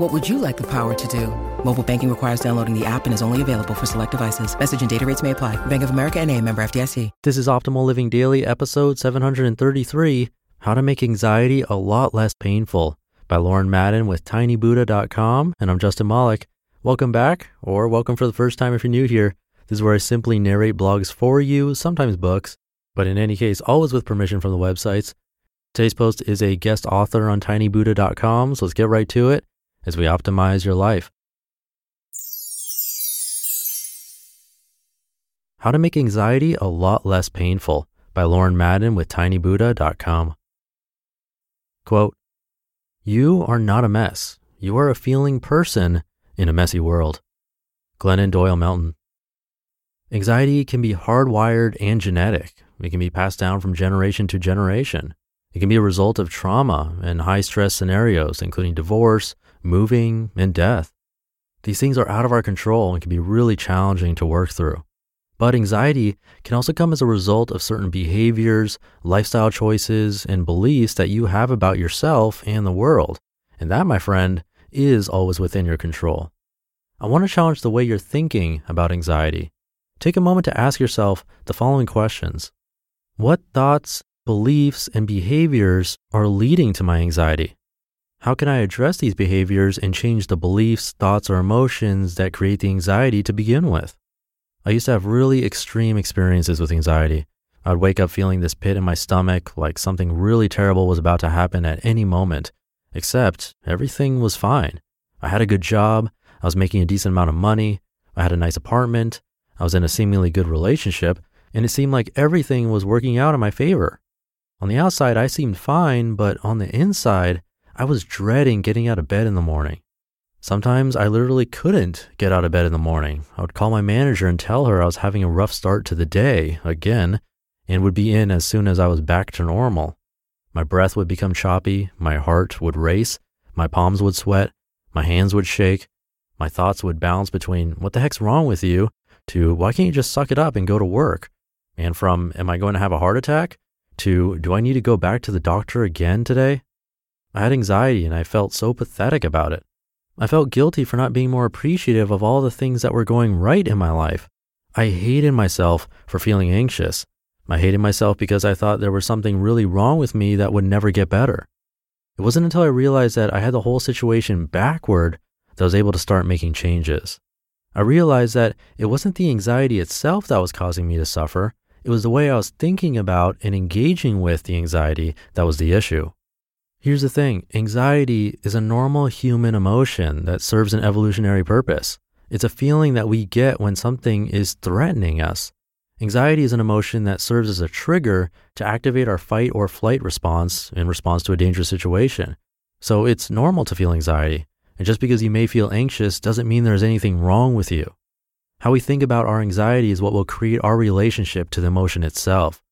What would you like the power to do? Mobile banking requires downloading the app and is only available for select devices. Message and data rates may apply. Bank of America and a member FDIC. This is Optimal Living Daily, episode 733, How to Make Anxiety a Lot Less Painful by Lauren Madden with tinybuddha.com. And I'm Justin Malik. Welcome back, or welcome for the first time if you're new here. This is where I simply narrate blogs for you, sometimes books, but in any case, always with permission from the websites. Today's post is a guest author on tinybuddha.com, so let's get right to it as we optimize your life. How to Make Anxiety a Lot Less Painful by Lauren Madden with tinybuddha.com. Quote, You are not a mess. You are a feeling person in a messy world. Glennon Doyle Melton. Anxiety can be hardwired and genetic. It can be passed down from generation to generation. It can be a result of trauma and high stress scenarios, including divorce, moving, and death. These things are out of our control and can be really challenging to work through. But anxiety can also come as a result of certain behaviors, lifestyle choices, and beliefs that you have about yourself and the world. And that, my friend, is always within your control. I want to challenge the way you're thinking about anxiety. Take a moment to ask yourself the following questions What thoughts, beliefs, and behaviors are leading to my anxiety? How can I address these behaviors and change the beliefs, thoughts, or emotions that create the anxiety to begin with? I used to have really extreme experiences with anxiety. I'd wake up feeling this pit in my stomach, like something really terrible was about to happen at any moment, except everything was fine. I had a good job, I was making a decent amount of money, I had a nice apartment, I was in a seemingly good relationship, and it seemed like everything was working out in my favor. On the outside, I seemed fine, but on the inside, I was dreading getting out of bed in the morning. Sometimes I literally couldn't get out of bed in the morning. I would call my manager and tell her I was having a rough start to the day again and would be in as soon as I was back to normal. My breath would become choppy, my heart would race, my palms would sweat, my hands would shake, my thoughts would bounce between what the heck's wrong with you to why can't you just suck it up and go to work? And from am I going to have a heart attack to do I need to go back to the doctor again today? I had anxiety and I felt so pathetic about it. I felt guilty for not being more appreciative of all the things that were going right in my life. I hated myself for feeling anxious. I hated myself because I thought there was something really wrong with me that would never get better. It wasn't until I realized that I had the whole situation backward that I was able to start making changes. I realized that it wasn't the anxiety itself that was causing me to suffer. It was the way I was thinking about and engaging with the anxiety that was the issue. Here's the thing anxiety is a normal human emotion that serves an evolutionary purpose. It's a feeling that we get when something is threatening us. Anxiety is an emotion that serves as a trigger to activate our fight or flight response in response to a dangerous situation. So it's normal to feel anxiety. And just because you may feel anxious doesn't mean there's anything wrong with you. How we think about our anxiety is what will create our relationship to the emotion itself.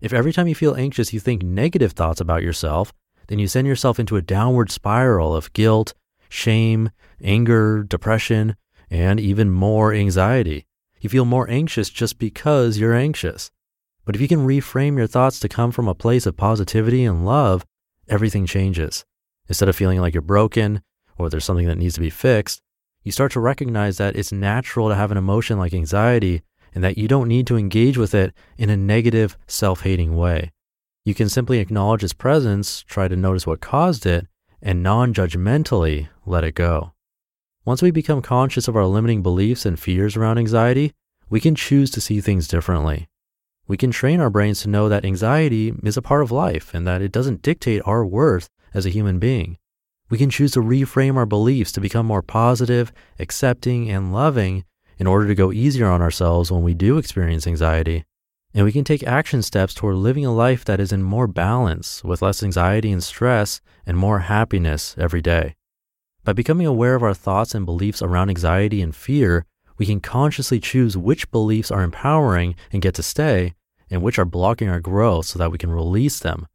If every time you feel anxious, you think negative thoughts about yourself, then you send yourself into a downward spiral of guilt, shame, anger, depression, and even more anxiety. You feel more anxious just because you're anxious. But if you can reframe your thoughts to come from a place of positivity and love, everything changes. Instead of feeling like you're broken or there's something that needs to be fixed, you start to recognize that it's natural to have an emotion like anxiety and that you don't need to engage with it in a negative, self hating way. You can simply acknowledge its presence, try to notice what caused it, and non judgmentally let it go. Once we become conscious of our limiting beliefs and fears around anxiety, we can choose to see things differently. we can train our brains to know that anxiety is a part of life and that it doesn't dictate our worth as a human being. We can choose to reframe our beliefs to become more positive, accepting, and loving in order to go easier on ourselves when we do experience anxiety. And we can take action steps toward living a life that is in more balance with less anxiety and stress and more happiness every day. By becoming aware of our thoughts and beliefs around anxiety and fear, we can consciously choose which beliefs are empowering and get to stay and which are blocking our growth so that we can release them.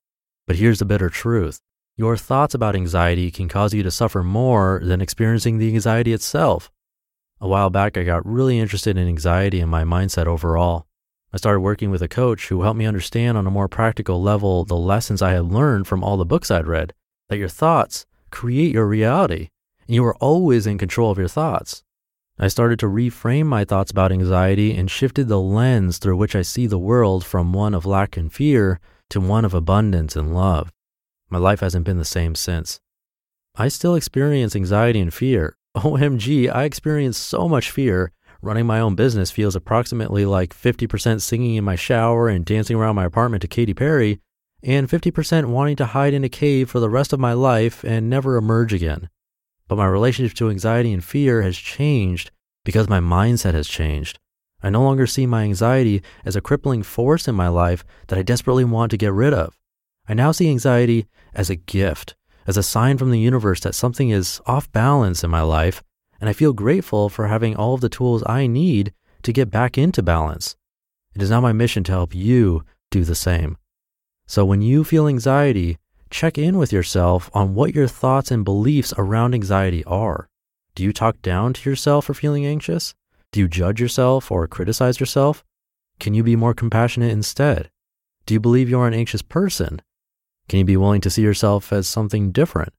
But here's the bitter truth your thoughts about anxiety can cause you to suffer more than experiencing the anxiety itself. A while back, I got really interested in anxiety and my mindset overall. I started working with a coach who helped me understand on a more practical level the lessons I had learned from all the books I'd read that your thoughts create your reality, and you are always in control of your thoughts. I started to reframe my thoughts about anxiety and shifted the lens through which I see the world from one of lack and fear to one of abundance and love. My life hasn't been the same since. I still experience anxiety and fear. OMG, I experience so much fear. Running my own business feels approximately like 50% singing in my shower and dancing around my apartment to Katy Perry, and 50% wanting to hide in a cave for the rest of my life and never emerge again. But my relationship to anxiety and fear has changed because my mindset has changed. I no longer see my anxiety as a crippling force in my life that I desperately want to get rid of. I now see anxiety as a gift, as a sign from the universe that something is off balance in my life, and I feel grateful for having all of the tools I need to get back into balance. It is now my mission to help you do the same. So when you feel anxiety, check in with yourself on what your thoughts and beliefs around anxiety are. Do you talk down to yourself for feeling anxious? Do you judge yourself or criticize yourself? Can you be more compassionate instead? Do you believe you're an anxious person? Can you be willing to see yourself as something different?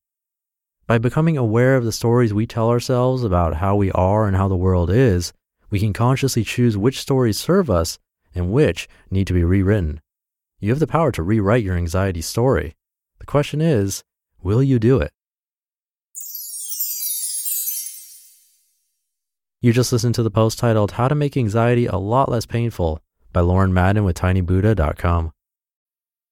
By becoming aware of the stories we tell ourselves about how we are and how the world is, we can consciously choose which stories serve us and which need to be rewritten. You have the power to rewrite your anxiety story. The question is, will you do it? You just listened to the post titled How to Make Anxiety a Lot Less Painful by Lauren Madden with tinybuddha.com.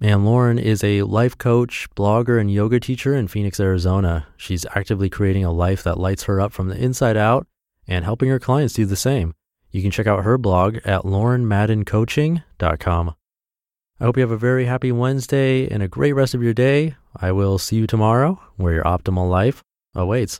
And Lauren is a life coach, blogger, and yoga teacher in Phoenix, Arizona. She's actively creating a life that lights her up from the inside out and helping her clients do the same. You can check out her blog at laurenmaddencoaching.com. I hope you have a very happy Wednesday and a great rest of your day. I will see you tomorrow where your optimal life awaits.